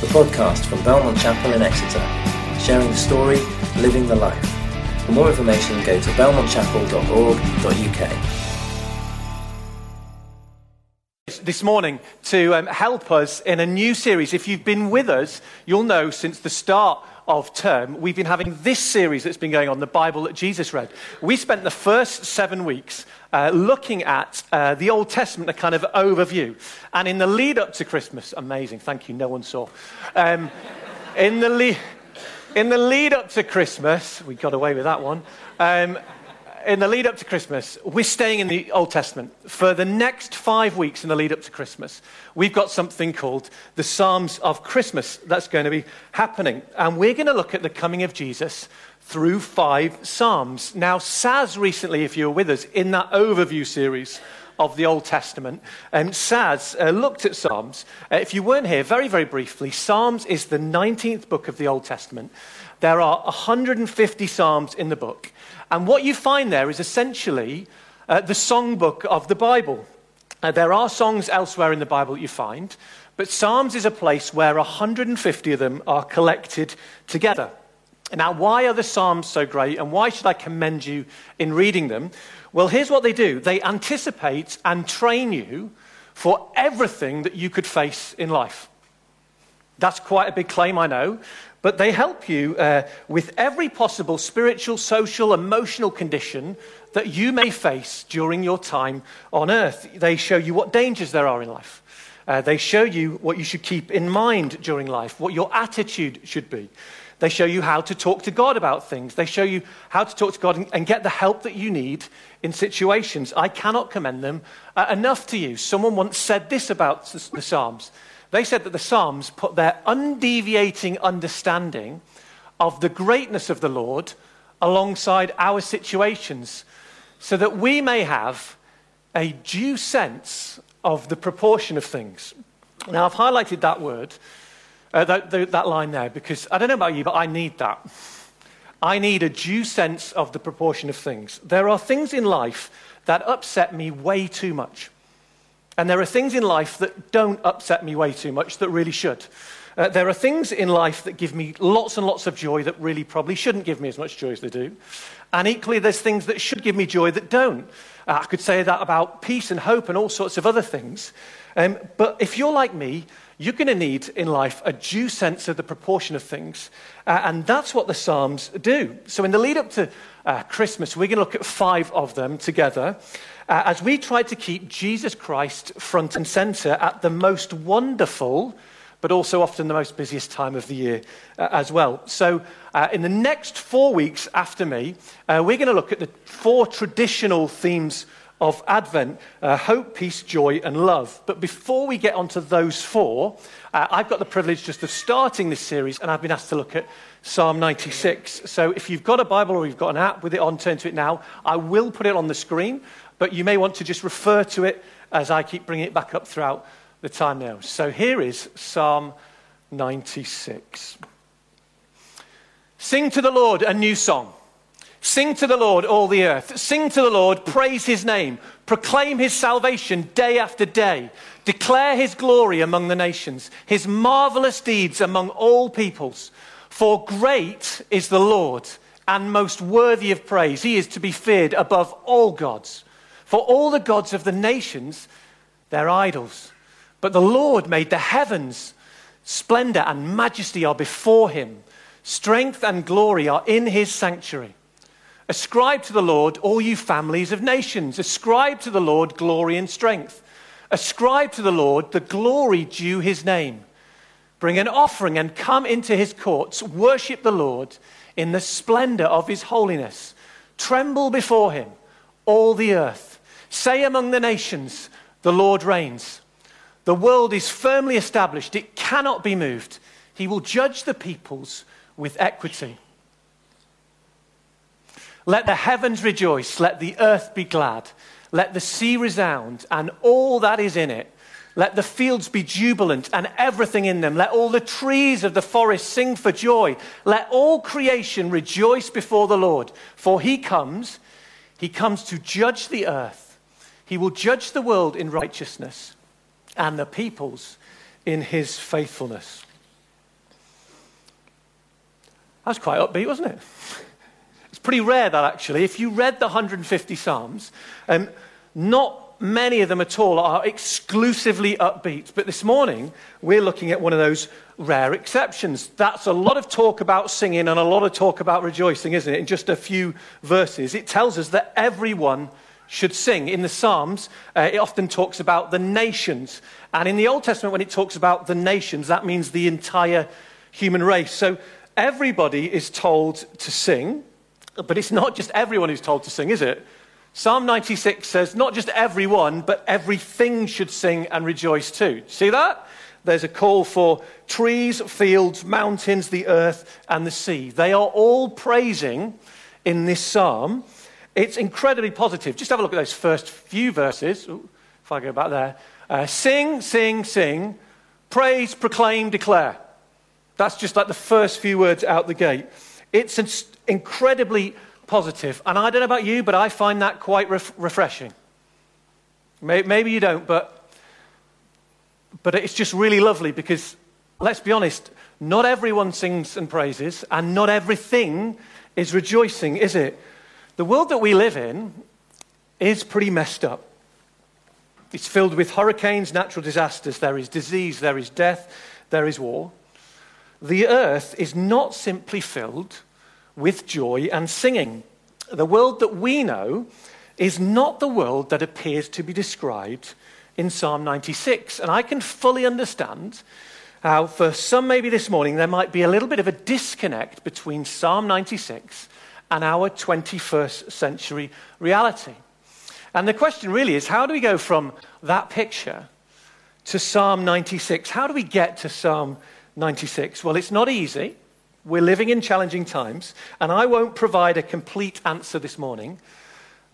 the podcast from Belmont Chapel in Exeter, sharing the story, living the life. For more information, go to belmontchapel.org.uk. This morning to um, help us in a new series. If you've been with us, you'll know since the start of term, we've been having this series that's been going on, the Bible that Jesus read. We spent the first seven weeks uh, looking at uh, the Old Testament, a kind of overview. And in the lead up to Christmas, amazing, thank you, no one saw. Um, in, the le- in the lead up to Christmas, we got away with that one. Um, in the lead up to Christmas, we're staying in the Old Testament. For the next five weeks in the lead up to Christmas, we've got something called the Psalms of Christmas that's going to be happening. And we're going to look at the coming of Jesus through five Psalms. Now, Saz recently, if you were with us, in that overview series of the Old Testament, um, Saz uh, looked at Psalms. Uh, if you weren't here, very, very briefly, Psalms is the 19th book of the Old Testament. There are 150 Psalms in the book. And what you find there is essentially uh, the songbook of the Bible. Uh, there are songs elsewhere in the Bible that you find, but Psalms is a place where 150 of them are collected together. Now, why are the Psalms so great, and why should I commend you in reading them? Well, here's what they do they anticipate and train you for everything that you could face in life. That's quite a big claim, I know, but they help you uh, with every possible spiritual, social, emotional condition that you may face during your time on earth. They show you what dangers there are in life. Uh, they show you what you should keep in mind during life, what your attitude should be. They show you how to talk to God about things. They show you how to talk to God and, and get the help that you need in situations. I cannot commend them uh, enough to you. Someone once said this about the, the Psalms. They said that the Psalms put their undeviating understanding of the greatness of the Lord alongside our situations so that we may have a due sense of the proportion of things. Now, I've highlighted that word, uh, that, that line there, because I don't know about you, but I need that. I need a due sense of the proportion of things. There are things in life that upset me way too much. And there are things in life that don't upset me way too much that really should. Uh, there are things in life that give me lots and lots of joy that really probably shouldn't give me as much joy as they do. And equally, there's things that should give me joy that don't. Uh, I could say that about peace and hope and all sorts of other things. Um, but if you're like me, you're going to need in life a due sense of the proportion of things. Uh, and that's what the Psalms do. So, in the lead up to uh, Christmas, we're going to look at five of them together uh, as we try to keep Jesus Christ front and center at the most wonderful, but also often the most busiest time of the year uh, as well. So, uh, in the next four weeks after me, uh, we're going to look at the four traditional themes of Advent uh, hope, peace, joy, and love. But before we get onto those four, uh, I've got the privilege just of starting this series, and I've been asked to look at Psalm 96. So if you've got a Bible or you've got an app with it on, turn to it now. I will put it on the screen but you may want to just refer to it as I keep bringing it back up throughout the time now. So here is Psalm 96. Sing to the Lord a new song. Sing to the Lord, all the earth. Sing to the Lord, praise his name. Proclaim his salvation day after day. Declare his glory among the nations, his marvelous deeds among all peoples. For great is the Lord and most worthy of praise. He is to be feared above all gods. For all the gods of the nations, they're idols. But the Lord made the heavens. Splendor and majesty are before him. Strength and glory are in his sanctuary. Ascribe to the Lord, all you families of nations. Ascribe to the Lord glory and strength. Ascribe to the Lord the glory due his name. Bring an offering and come into his courts. Worship the Lord in the splendor of his holiness. Tremble before him, all the earth. Say among the nations, the Lord reigns. The world is firmly established, it cannot be moved. He will judge the peoples with equity. Let the heavens rejoice, let the earth be glad, let the sea resound, and all that is in it. Let the fields be jubilant and everything in them. Let all the trees of the forest sing for joy. Let all creation rejoice before the Lord. For he comes, he comes to judge the earth. He will judge the world in righteousness and the peoples in his faithfulness. That was quite upbeat, wasn't it? It's pretty rare that actually. If you read the 150 Psalms, um, not many of them at all are exclusively upbeat. But this morning, we're looking at one of those rare exceptions. That's a lot of talk about singing and a lot of talk about rejoicing, isn't it? In just a few verses, it tells us that everyone should sing. In the Psalms, uh, it often talks about the nations. And in the Old Testament, when it talks about the nations, that means the entire human race. So everybody is told to sing. But it's not just everyone who's told to sing, is it? Psalm 96 says not just everyone, but everything should sing and rejoice too. See that? There's a call for trees, fields, mountains, the earth, and the sea. They are all praising in this psalm. It's incredibly positive. Just have a look at those first few verses. Ooh, if I go back there. Uh, sing, sing, sing. Praise, proclaim, declare. That's just like the first few words out the gate. It's incredibly positive. And I don't know about you, but I find that quite ref- refreshing. Maybe you don't, but, but it's just really lovely because, let's be honest, not everyone sings and praises, and not everything is rejoicing, is it? The world that we live in is pretty messed up. It's filled with hurricanes, natural disasters, there is disease, there is death, there is war. The earth is not simply filled with joy and singing. The world that we know is not the world that appears to be described in Psalm 96. And I can fully understand how, for some maybe this morning, there might be a little bit of a disconnect between Psalm 96 and our 21st century reality. And the question really is how do we go from that picture to Psalm 96? How do we get to Psalm 96? Well, it's not easy. We're living in challenging times, and I won't provide a complete answer this morning,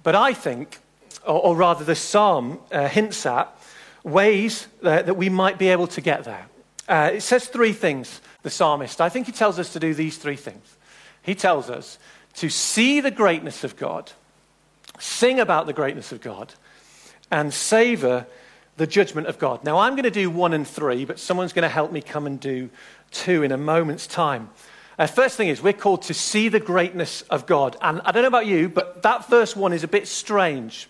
but I think, or, or rather, the psalm uh, hints at ways that we might be able to get there. Uh, it says three things, the psalmist. I think he tells us to do these three things. He tells us to see the greatness of God, sing about the greatness of God, and savor the judgment of God. Now, I'm going to do one and three, but someone's going to help me come and do two in a moment's time. Uh, first thing is, we're called to see the greatness of God. And I don't know about you, but that first one is a bit strange.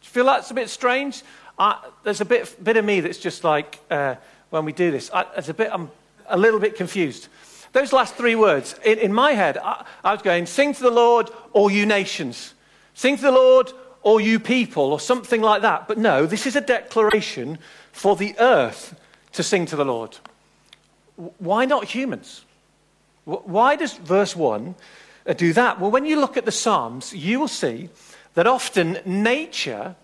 Do you feel that's a bit strange? Uh, there's a bit, bit of me that's just like, uh, when we do this, I, it's a bit, I'm a little bit confused. Those last three words, in, in my head, I, I was going, sing to the Lord, all you nations. Sing to the Lord, all you people, or something like that. But no, this is a declaration for the earth to sing to the Lord. Why not humans? Why does verse 1 uh, do that? Well, when you look at the Psalms, you will see that often nature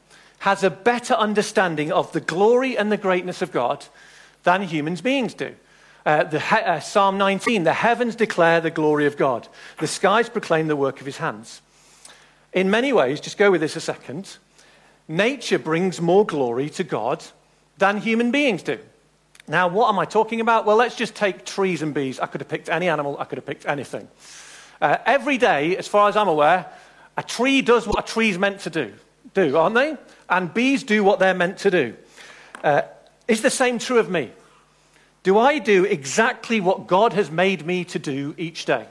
has a better understanding of the glory and the greatness of God than human beings do. Uh, the, uh, Psalm 19 the heavens declare the glory of God, the skies proclaim the work of his hands. In many ways, just go with this a second, nature brings more glory to God than human beings do. Now, what am I talking about? Well, let's just take trees and bees. I could have picked any animal, I could have picked anything. Uh, every day, as far as I'm aware, a tree does what a tree's meant to do, do, aren't they? And bees do what they're meant to do. Uh, is the same true of me? Do I do exactly what God has made me to do each day?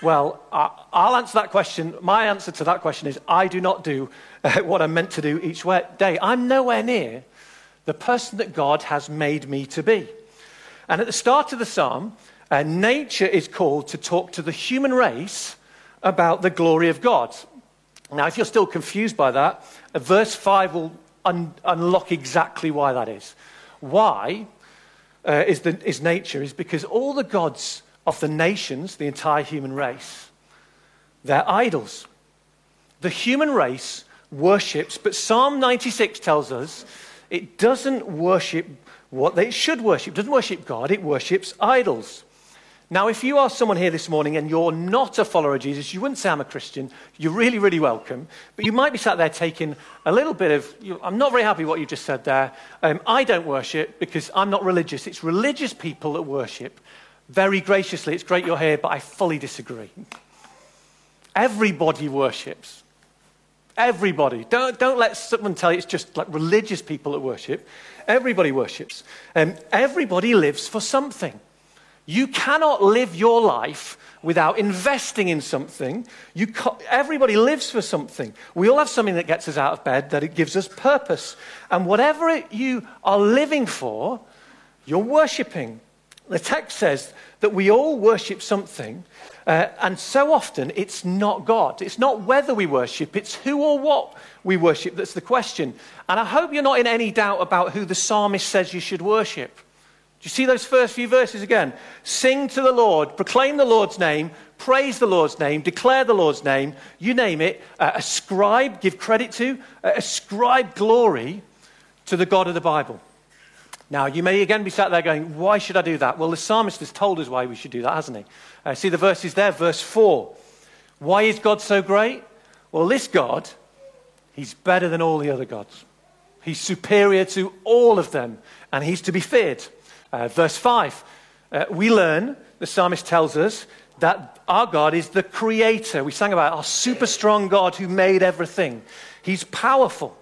Well, I'll answer that question. My answer to that question is I do not do uh, what I'm meant to do each day. I'm nowhere near the person that God has made me to be. And at the start of the psalm, uh, nature is called to talk to the human race about the glory of God. Now, if you're still confused by that, uh, verse 5 will un- unlock exactly why that is. Why uh, is, the, is nature? Is because all the gods of the nations, the entire human race, they're idols. The human race worships, but Psalm 96 tells us it doesn't worship what they should worship. It doesn't worship God, it worships idols. Now, if you are someone here this morning and you're not a follower of Jesus, you wouldn't say I'm a Christian, you're really, really welcome. But you might be sat there taking a little bit of, you, I'm not very happy what you just said there. Um, I don't worship because I'm not religious. It's religious people that worship. Very graciously, it's great you're here, but I fully disagree. Everybody worships. Everybody. Don't, don't let someone tell you it's just like religious people that worship. Everybody worships. Um, everybody lives for something. You cannot live your life without investing in something. You everybody lives for something. We all have something that gets us out of bed, that it gives us purpose. And whatever it, you are living for, you're worshipping. The text says that we all worship something, uh, and so often it's not God. It's not whether we worship, it's who or what we worship that's the question. And I hope you're not in any doubt about who the psalmist says you should worship. Do you see those first few verses again? Sing to the Lord, proclaim the Lord's name, praise the Lord's name, declare the Lord's name, you name it, uh, ascribe, give credit to, uh, ascribe glory to the God of the Bible. Now, you may again be sat there going, Why should I do that? Well, the psalmist has told us why we should do that, hasn't he? Uh, see the verses there, verse 4. Why is God so great? Well, this God, he's better than all the other gods. He's superior to all of them, and he's to be feared. Uh, verse 5, uh, we learn, the psalmist tells us, that our God is the creator. We sang about our super strong God who made everything. He's powerful.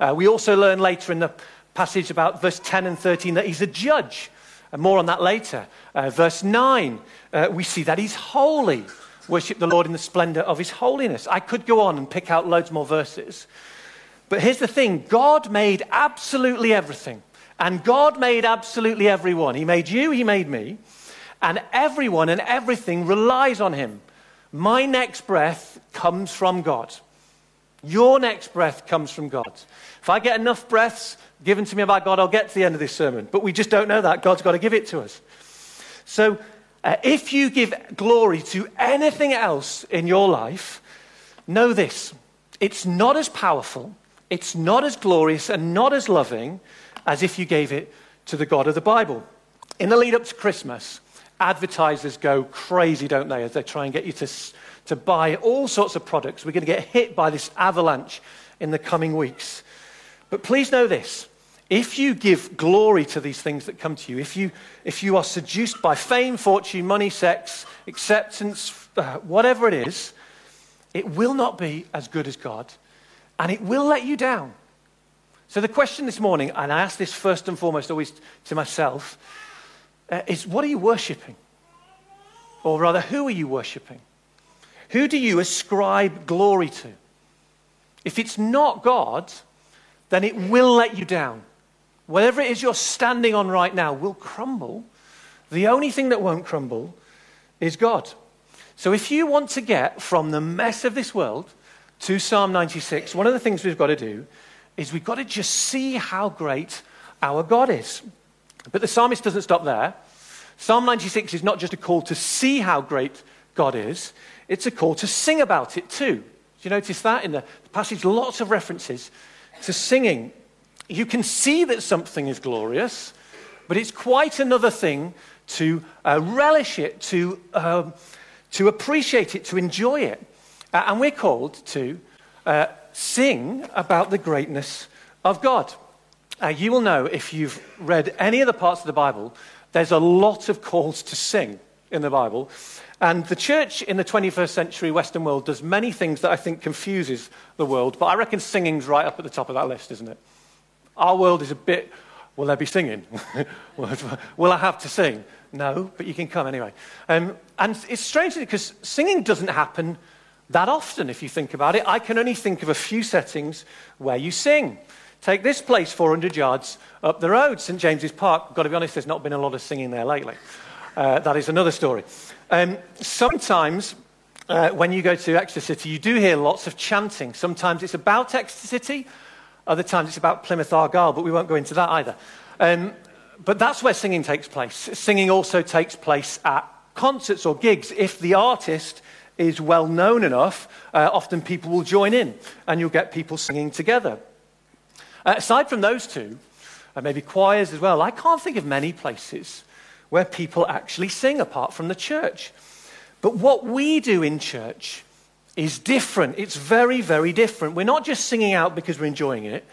Uh, we also learn later in the passage about verse 10 and 13 that he's a judge. And more on that later. Uh, verse 9, uh, we see that he's holy. Worship the Lord in the splendor of his holiness. I could go on and pick out loads more verses. But here's the thing God made absolutely everything. And God made absolutely everyone. He made you, He made me. And everyone and everything relies on Him. My next breath comes from God. Your next breath comes from God. If I get enough breaths given to me by God, I'll get to the end of this sermon. But we just don't know that. God's got to give it to us. So uh, if you give glory to anything else in your life, know this it's not as powerful, it's not as glorious, and not as loving as if you gave it to the God of the Bible. In the lead up to Christmas, advertisers go crazy, don't they, as they try and get you to, to buy all sorts of products. We're going to get hit by this avalanche in the coming weeks. But please know this if you give glory to these things that come to you, if you, if you are seduced by fame, fortune, money, sex, acceptance, uh, whatever it is, it will not be as good as God, and it will let you down. So, the question this morning, and I ask this first and foremost always to myself, uh, is what are you worshipping? Or rather, who are you worshipping? Who do you ascribe glory to? If it's not God, then it will let you down. Whatever it is you're standing on right now will crumble. The only thing that won't crumble is God. So, if you want to get from the mess of this world to Psalm 96, one of the things we've got to do is we've got to just see how great our God is. But the psalmist doesn't stop there. Psalm 96 is not just a call to see how great God is, it's a call to sing about it too. Do you notice that in the passage? Lots of references to singing. You can see that something is glorious, but it's quite another thing to uh, relish it, to, um, to appreciate it, to enjoy it. Uh, and we're called to uh, sing about the greatness of God. Uh, you will know if you've read any of the parts of the Bible, there's a lot of calls to sing in the Bible. And the church in the 21st century Western world does many things that I think confuses the world, but I reckon singing's right up at the top of that list, isn't it? Our world is a bit, will there be singing? will I have to sing? No, but you can come anyway. Um, and it's strange because singing doesn't happen that often, if you think about it. I can only think of a few settings where you sing. Take this place 400 yards up the road, St. James's Park. Got to be honest, there's not been a lot of singing there lately. Uh, that is another story. Um, sometimes, uh, when you go to Exeter City, you do hear lots of chanting. Sometimes it's about Exeter City, other times it's about Plymouth Argyle, but we won't go into that either. Um, but that's where singing takes place. Singing also takes place at concerts or gigs if the artist is well known enough, uh, often people will join in and you'll get people singing together. Uh, aside from those two, uh, maybe choirs as well, I can't think of many places where people actually sing apart from the church. But what we do in church is different. It's very, very different. We're not just singing out because we're enjoying it.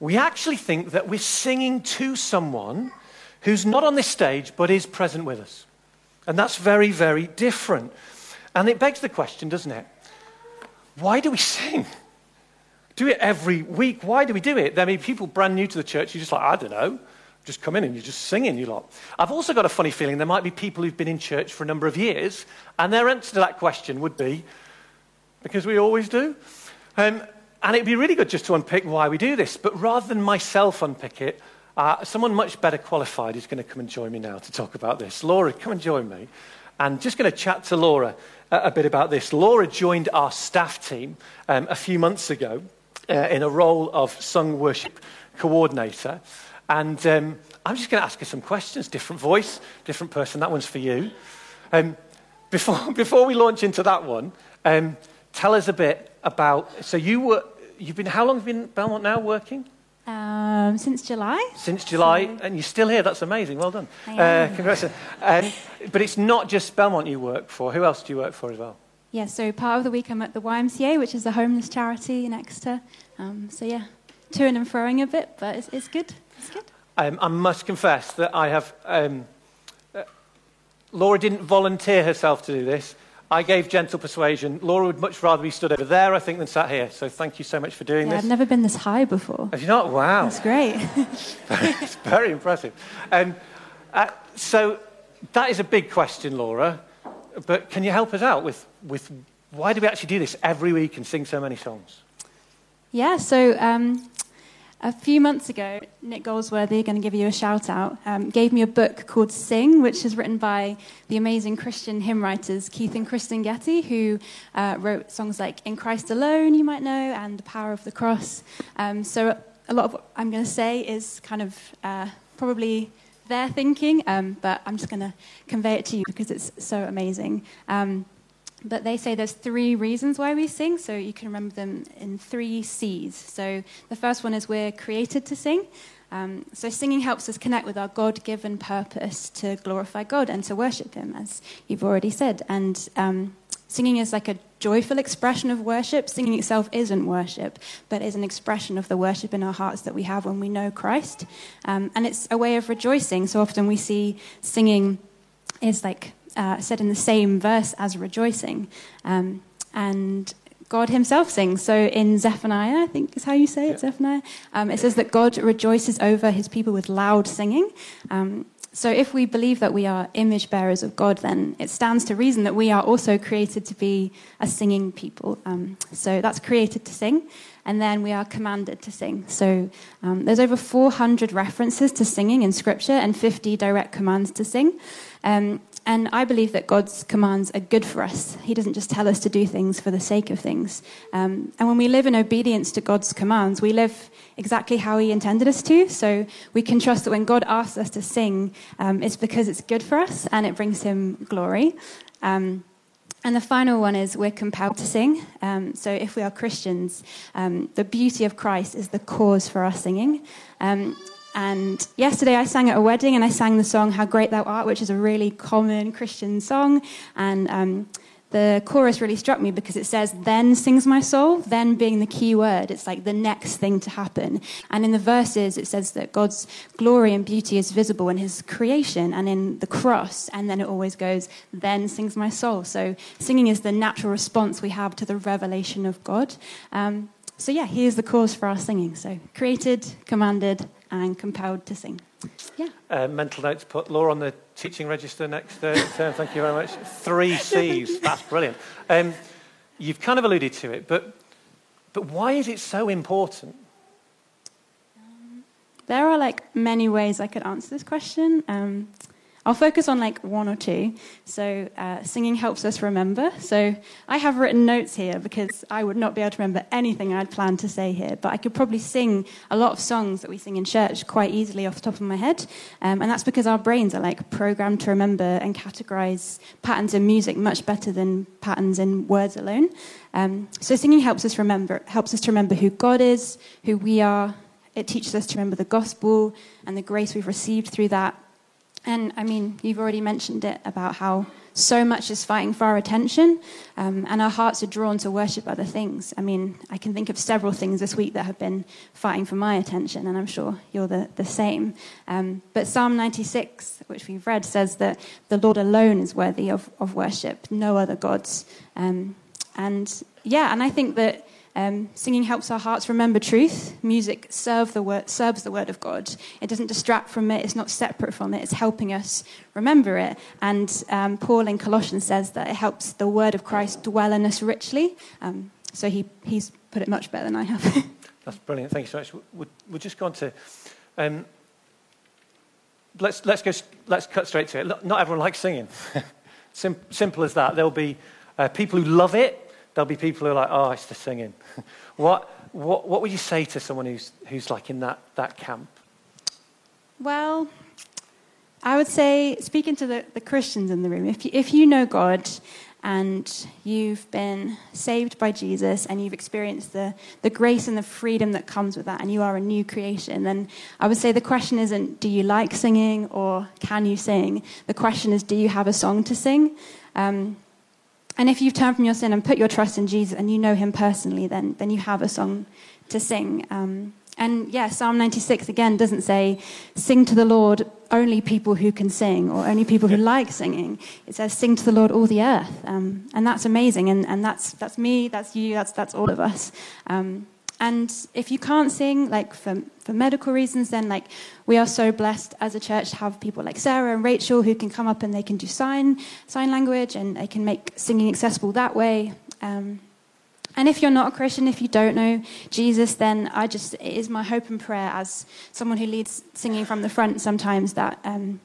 We actually think that we're singing to someone who's not on this stage but is present with us. And that's very, very different. And it begs the question, doesn't it? Why do we sing? Do it every week. Why do we do it? There may be people brand new to the church who just like, I don't know. Just come in and you're just singing, you lot. I've also got a funny feeling there might be people who've been in church for a number of years, and their answer to that question would be, because we always do. Um, and it'd be really good just to unpick why we do this. But rather than myself unpick it, uh, someone much better qualified is going to come and join me now to talk about this. Laura, come and join me. And just going to chat to Laura a, a bit about this. Laura joined our staff team um, a few months ago uh, in a role of sung worship coordinator. And um, I'm just going to ask her some questions. Different voice, different person. That one's for you. Um, before, before we launch into that one, um, tell us a bit about. So you were, you've been. How long have you been Belmont now working? Um, since July. Since July, so, and you're still here. That's amazing. Well done. Uh, congrats. Um, but it's not just Belmont you work for. Who else do you work for as well? Yeah, so part of the week I'm at the YMCA, which is a homeless charity in Exeter. Um, so yeah, toing and froing a bit, but it's, it's good. Good. Um, I must confess that I have. Um, uh, Laura didn't volunteer herself to do this. I gave gentle persuasion. Laura would much rather be stood over there, I think, than sat here. So thank you so much for doing yeah, this. I've never been this high before. Have you not? Wow. That's great. it's, very, it's very impressive. Um, uh, so that is a big question, Laura. But can you help us out with, with why do we actually do this every week and sing so many songs? Yeah, so um, a few months ago, Nick Goldsworthy, going to give you a shout out, um, gave me a book called Sing, which is written by the amazing Christian hymn writers Keith and Kristyn Getty, who uh, wrote songs like In Christ Alone, you might know, and The Power of the Cross. Um, so a lot of what I'm going to say is kind of uh, probably their thinking, um, but I'm just going to convey it to you because it's so amazing. Um, but they say there's three reasons why we sing, so you can remember them in three C's. So the first one is we're created to sing. Um, so singing helps us connect with our God-given purpose to glorify God and to worship Him, as you've already said. And um, singing is like a joyful expression of worship. Singing itself isn't worship, but is an expression of the worship in our hearts that we have when we know Christ. Um, and it's a way of rejoicing. So often we see singing is like uh, said in the same verse as rejoicing. Um, and God himself sings. So in Zephaniah, I think is how you say it, yeah. Zephaniah, um, it says that God rejoices over his people with loud singing. Um, so if we believe that we are image bearers of God, then it stands to reason that we are also created to be a singing people. Um, so that's created to sing, and then we are commanded to sing. So um, there's over 400 references to singing in Scripture and 50 direct commands to sing. Um, and I believe that God's commands are good for us. He doesn't just tell us to do things for the sake of things. Um, and when we live in obedience to God's commands, we live exactly how He intended us to. So we can trust that when God asks us to sing, um, it's because it's good for us and it brings Him glory. Um, and the final one is we're compelled to sing. Um, so if we are Christians, um, the beauty of Christ is the cause for our singing. Um, and yesterday I sang at a wedding and I sang the song How Great Thou Art, which is a really common Christian song. And um, the chorus really struck me because it says, Then sings my soul, then being the key word. It's like the next thing to happen. And in the verses, it says that God's glory and beauty is visible in his creation and in the cross. And then it always goes, Then sings my soul. So singing is the natural response we have to the revelation of God. Um, so, yeah, here's the cause for our singing. So, created, commanded, and compelled to sing. Yeah. Uh, mental notes put Laura on the teaching register next uh, term. Thank you very much. Three C's. That's brilliant. Um, you've kind of alluded to it, but, but why is it so important? Um, there are like many ways I could answer this question. Um, I'll focus on like one or two. So, uh, singing helps us remember. So, I have written notes here because I would not be able to remember anything I'd planned to say here, but I could probably sing a lot of songs that we sing in church quite easily off the top of my head. Um, and that's because our brains are like programmed to remember and categorize patterns in music much better than patterns in words alone. Um, so, singing helps us remember, helps us to remember who God is, who we are. It teaches us to remember the gospel and the grace we've received through that and I mean, you've already mentioned it about how so much is fighting for our attention, um, and our hearts are drawn to worship other things. I mean, I can think of several things this week that have been fighting for my attention, and I'm sure you're the, the same. Um, but Psalm 96, which we've read, says that the Lord alone is worthy of, of worship, no other gods. Um, and yeah, and I think that Um, singing helps our hearts remember truth. Music serve the word, serves the word of God. It doesn't distract from it. It's not separate from it. It's helping us remember it. And um, Paul in Colossians says that it helps the word of Christ dwell in us richly. Um, so he, he's put it much better than I have. That's brilliant. Thank you so much. We're, we'll just going to. Um, let's, let's, go, let's cut straight to it. Not everyone likes singing. Sim- simple as that. There'll be uh, people who love it, there'll be people who are like, oh, it's the singing. what, what, what would you say to someone who's, who's like in that, that camp? Well, I would say, speaking to the, the Christians in the room, if you, if you know God and you've been saved by Jesus and you've experienced the, the grace and the freedom that comes with that, and you are a new creation, then I would say the question isn't do you like singing or can you sing? The question is do you have a song to sing? Um, and if you've turned from your sin and put your trust in Jesus and you know him personally, then, then you have a song to sing. Um, and yeah, Psalm 96 again doesn't say, sing to the Lord only people who can sing or only people who like singing. It says, sing to the Lord all the earth. Um, and that's amazing. And, and that's, that's me, that's you, that's, that's all of us. Um, and if you can't sing, like for, for medical reasons, then like we are so blessed as a church to have people like Sarah and Rachel who can come up and they can do sign sign language and they can make singing accessible that way. Um, and if you're not a Christian, if you don't know Jesus, then I just it is my hope and prayer as someone who leads singing from the front sometimes that um,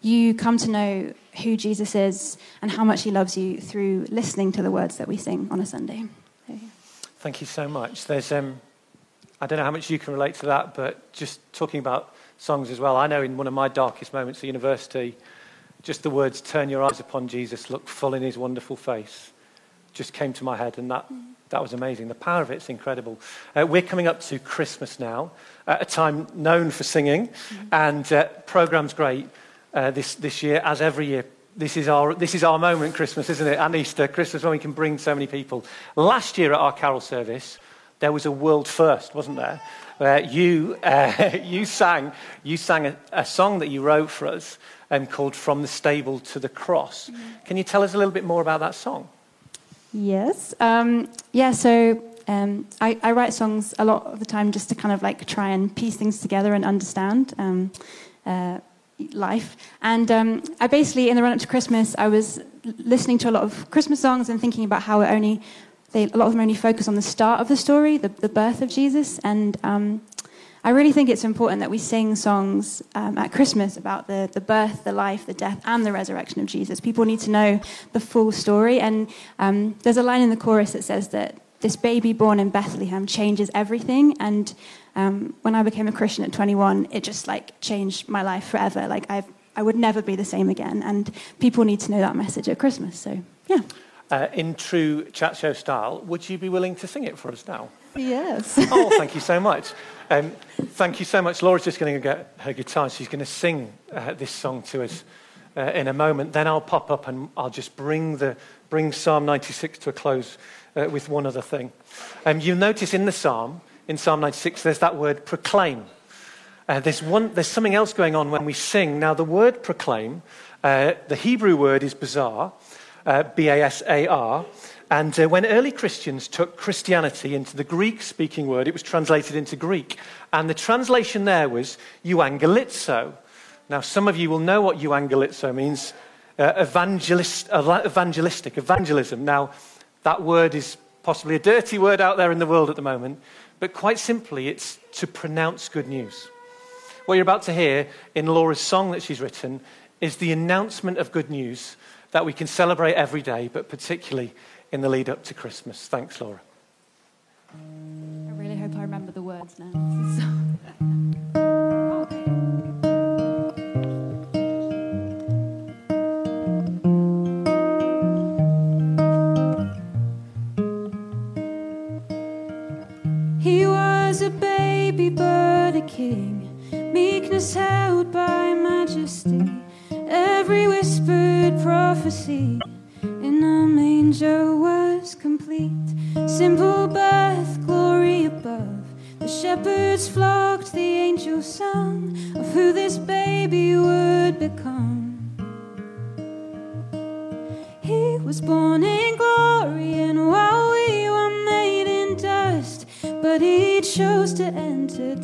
you come to know who Jesus is and how much He loves you through listening to the words that we sing on a Sunday. Thank you so much. There's, um, I don't know how much you can relate to that, but just talking about songs as well. I know in one of my darkest moments at university, just the words "Turn your eyes upon Jesus, look full in His wonderful face," just came to my head, and that that was amazing. The power of it's incredible. Uh, we're coming up to Christmas now, at a time known for singing, mm-hmm. and uh, program's great uh, this this year, as every year this is our, this is our moment, Christmas, isn't it? And Easter, Christmas, when we can bring so many people. Last year at our carol service, there was a world first, wasn't there? Where you, uh, you sang, you sang a, a, song that you wrote for us um, called From the Stable to the Cross. Mm-hmm. Can you tell us a little bit more about that song? Yes. Um, yeah, so um, I, I, write songs a lot of the time just to kind of like try and piece things together and understand. Um, uh, life. And um, I basically, in the run up to Christmas, I was listening to a lot of Christmas songs and thinking about how it only, they, a lot of them only focus on the start of the story, the, the birth of Jesus. And um, I really think it's important that we sing songs um, at Christmas about the, the birth, the life, the death, and the resurrection of Jesus. People need to know the full story. And um, there's a line in the chorus that says that this baby born in Bethlehem changes everything. And um, when I became a Christian at 21, it just like changed my life forever. Like i I would never be the same again. And people need to know that message at Christmas. So, yeah. Uh, in true chat show style, would you be willing to sing it for us now? Yes. oh, thank you so much. Um, thank you so much. Laura's just going to get her guitar. She's going to sing uh, this song to us uh, in a moment. Then I'll pop up and I'll just bring, the, bring Psalm 96 to a close uh, with one other thing. Um, you'll notice in the psalm, in Psalm 96, there's that word proclaim. Uh, there's, one, there's something else going on when we sing. Now, the word proclaim, uh, the Hebrew word is basar, uh, B A S A R. And uh, when early Christians took Christianity into the Greek speaking word, it was translated into Greek. And the translation there was euangelizo. Now, some of you will know what euangelizo means uh, evangelist, evangelistic, evangelism. Now, that word is possibly a dirty word out there in the world at the moment, but quite simply, it's to pronounce good news. What you're about to hear in Laura's song that she's written is the announcement of good news that we can celebrate every day, but particularly in the lead up to Christmas. Thanks, Laura. I really hope I remember the words now. held by majesty. Every whispered prophecy in a manger was complete. Simple birth, glory above. The shepherds flocked, the angels sung of who this baby would become. He was born in glory, and while we were made in dust, but he chose to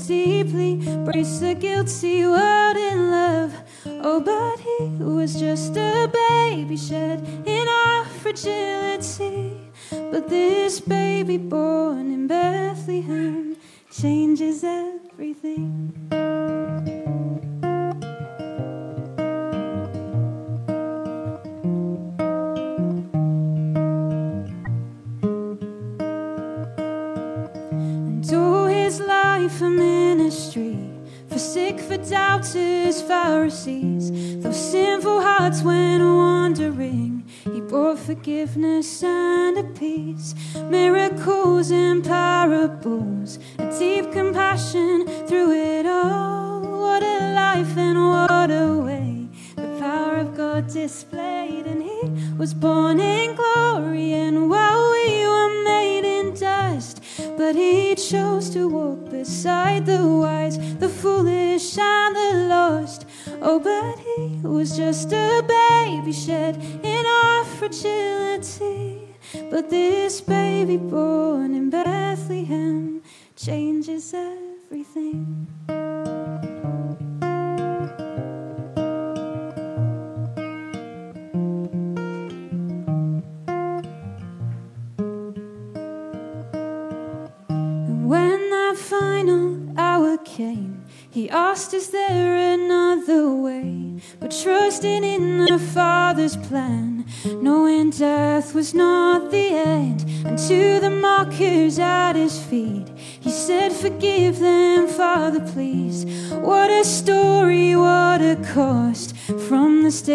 deeply, brace the guilty world in love. Oh, but he was just a baby shed in our fragility. But this baby born in Bethlehem changes everything. Life a ministry for sick, for doubters, Pharisees. Those sinful hearts went wandering. He brought forgiveness and a peace, miracles and parables, a deep compassion through it all. What a life and what a way! The power of God displayed, and He was born in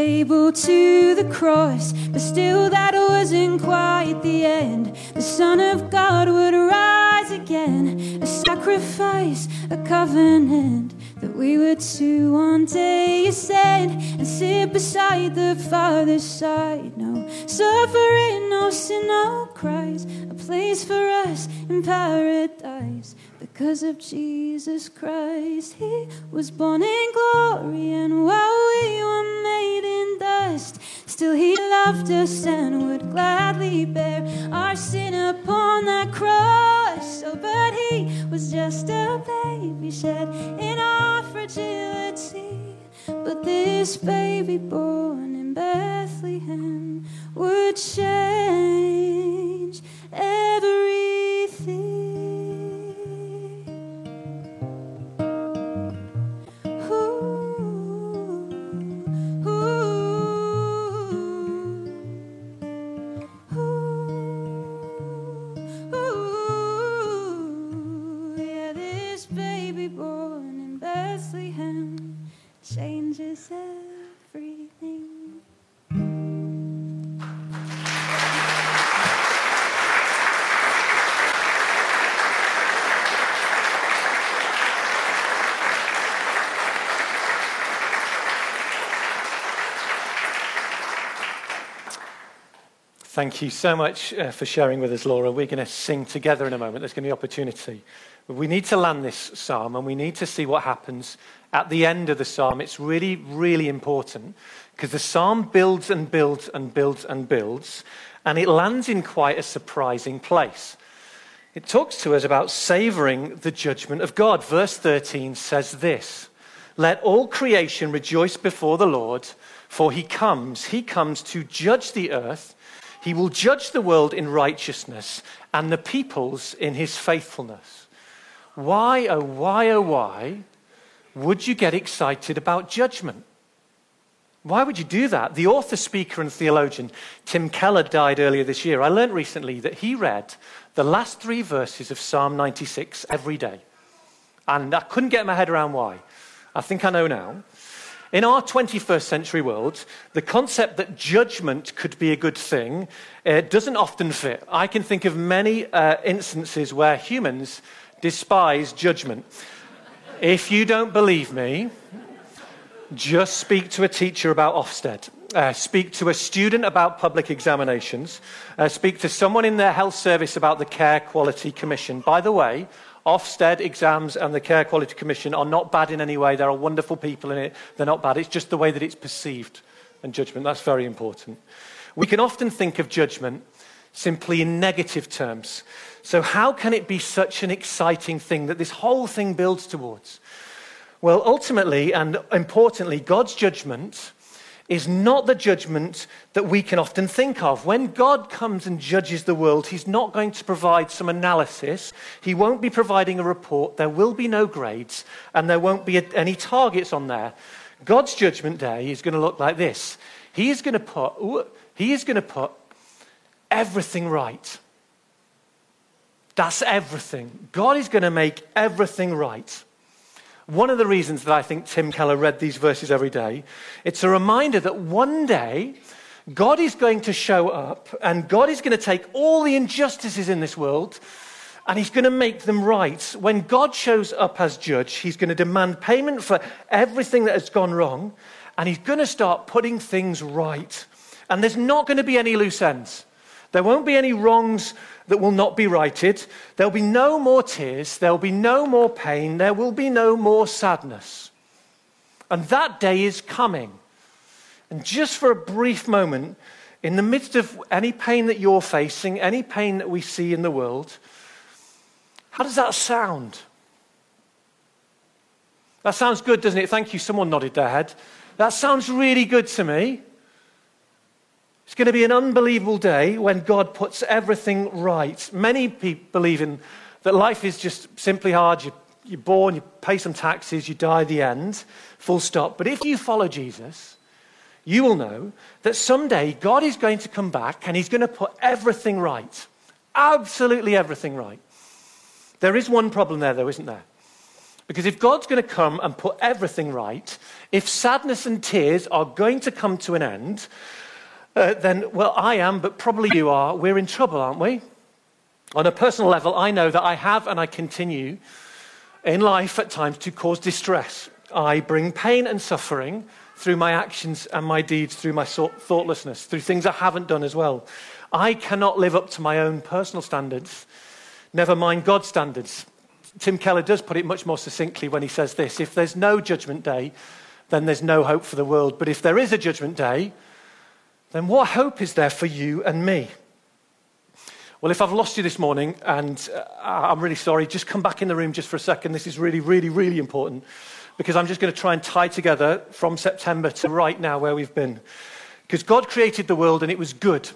To the cross. But still, that wasn't quite the end. The Son of God would rise again, a sacrifice, a covenant that we were to one day ascend and sit beside the Father's side. No suffering, no sin, no cries, a place for us in paradise. Because of Jesus Christ, He was born in glory, and while we were made in dust, still He loved us and would gladly bear our sin upon that cross. Oh, but He was just a baby shed in our fragility. But this baby born in Bethlehem would change everything. Changes everything. Thank you so much uh, for sharing with us, Laura. We're going to sing together in a moment. There's going to be opportunity. We need to land this psalm and we need to see what happens at the end of the psalm. It's really, really important because the psalm builds and builds and builds and builds, and it lands in quite a surprising place. It talks to us about savoring the judgment of God. Verse 13 says this Let all creation rejoice before the Lord, for he comes. He comes to judge the earth. He will judge the world in righteousness and the peoples in his faithfulness. Why, oh, why, oh, why would you get excited about judgment? Why would you do that? The author, speaker, and theologian Tim Keller died earlier this year. I learned recently that he read the last three verses of Psalm 96 every day. And I couldn't get my head around why. I think I know now. In our 21st century world, the concept that judgment could be a good thing uh, doesn't often fit. I can think of many uh, instances where humans despise judgment. If you don't believe me, just speak to a teacher about Ofsted. Uh, speak to a student about public examinations. Uh, speak to someone in their health service about the Care Quality Commission. By the way, Ofsted exams and the Care Quality Commission are not bad in any way. There are wonderful people in it. They're not bad. It's just the way that it's perceived and judgment. That's very important. We can often think of judgment simply in negative terms. So, how can it be such an exciting thing that this whole thing builds towards? Well, ultimately and importantly, God's judgment is not the judgment that we can often think of. When God comes and judges the world, He's not going to provide some analysis. He won't be providing a report. There will be no grades, and there won't be any targets on there. God's judgment day is going to look like this He is going to put, he is going to put everything right. That's everything. God is going to make everything right. One of the reasons that I think Tim Keller read these verses every day, it's a reminder that one day God is going to show up and God is going to take all the injustices in this world and he's going to make them right. When God shows up as judge, he's going to demand payment for everything that has gone wrong and he's going to start putting things right. And there's not going to be any loose ends. There won't be any wrongs that will not be righted. There'll be no more tears. There'll be no more pain. There will be no more sadness. And that day is coming. And just for a brief moment, in the midst of any pain that you're facing, any pain that we see in the world, how does that sound? That sounds good, doesn't it? Thank you. Someone nodded their head. That sounds really good to me. It's going to be an unbelievable day when God puts everything right. Many people believe in that life is just simply hard. You, you're born, you pay some taxes, you die at the end, full stop. But if you follow Jesus, you will know that someday God is going to come back and he's going to put everything right. Absolutely everything right. There is one problem there, though, isn't there? Because if God's going to come and put everything right, if sadness and tears are going to come to an end, uh, then, well, I am, but probably you are. We're in trouble, aren't we? On a personal level, I know that I have and I continue in life at times to cause distress. I bring pain and suffering through my actions and my deeds, through my thoughtlessness, through things I haven't done as well. I cannot live up to my own personal standards, never mind God's standards. Tim Keller does put it much more succinctly when he says this if there's no judgment day, then there's no hope for the world. But if there is a judgment day, then what hope is there for you and me? Well, if I've lost you this morning, and uh, I'm really sorry, just come back in the room just for a second. This is really, really, really important because I'm just going to try and tie together from September to right now where we've been. Because God created the world and it was good.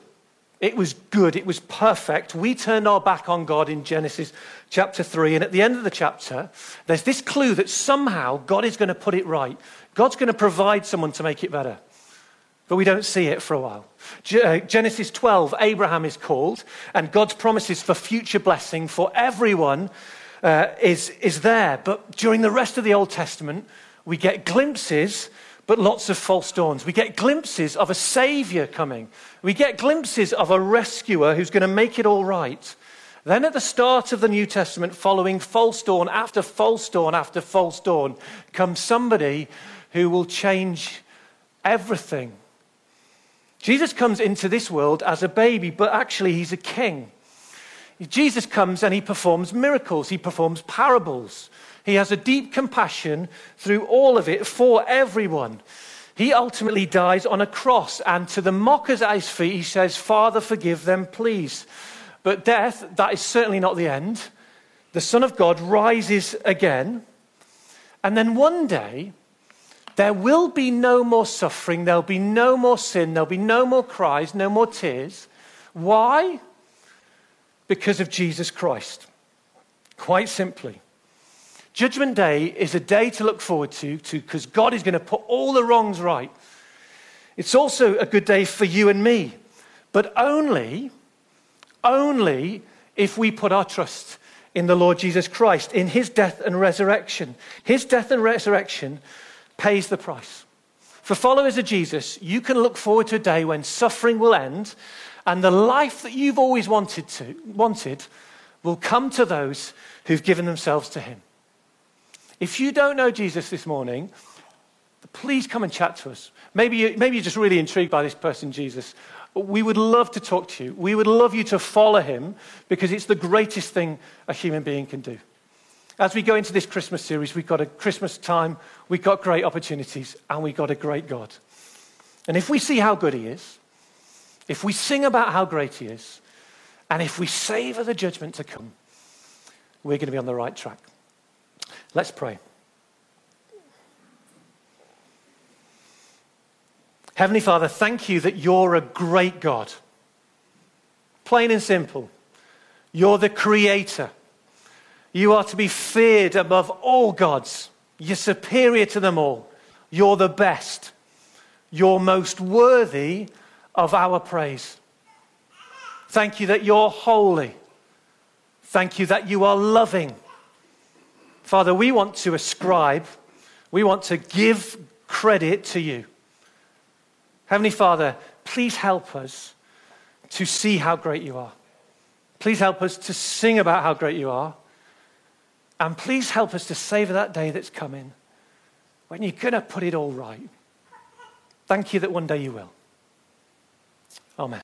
It was good. It was perfect. We turned our back on God in Genesis chapter 3. And at the end of the chapter, there's this clue that somehow God is going to put it right. God's going to provide someone to make it better but we don't see it for a while. Uh, Genesis 12, Abraham is called, and God's promises for future blessing for everyone uh, is, is there. But during the rest of the Old Testament, we get glimpses, but lots of false dawns. We get glimpses of a savior coming. We get glimpses of a rescuer who's going to make it all right. Then at the start of the New Testament, following false dawn after false dawn after false dawn, comes somebody who will change everything Jesus comes into this world as a baby, but actually he's a king. Jesus comes and he performs miracles, he performs parables. He has a deep compassion through all of it for everyone. He ultimately dies on a cross, and to the mockers at his feet, he says, Father, forgive them, please. But death, that is certainly not the end. The Son of God rises again. And then one day, there will be no more suffering, there'll be no more sin, there'll be no more cries, no more tears. Why? Because of Jesus Christ. Quite simply. Judgment Day is a day to look forward to because God is going to put all the wrongs right. It's also a good day for you and me, but only, only if we put our trust in the Lord Jesus Christ, in his death and resurrection. His death and resurrection pays the price. For followers of Jesus, you can look forward to a day when suffering will end and the life that you've always wanted, to, wanted will come to those who've given themselves to Him. If you don't know Jesus this morning, please come and chat to us. Maybe, you, maybe you're just really intrigued by this person, Jesus. We would love to talk to you. We would love you to follow him because it's the greatest thing a human being can do. As we go into this Christmas series, we've got a Christmas time, we've got great opportunities, and we've got a great God. And if we see how good He is, if we sing about how great He is, And if we savor the judgment to come, we're going to be on the right track. Let's pray. Heavenly Father, thank you that you're a great God. Plain and simple. You're the creator. You are to be feared above all gods. You're superior to them all. You're the best. You're most worthy of our praise. Thank you that you're holy. Thank you that you are loving. Father, we want to ascribe, we want to give credit to you. Heavenly Father, please help us to see how great you are. Please help us to sing about how great you are. And please help us to savor that day that's coming when you're going to put it all right. Thank you that one day you will. Amen.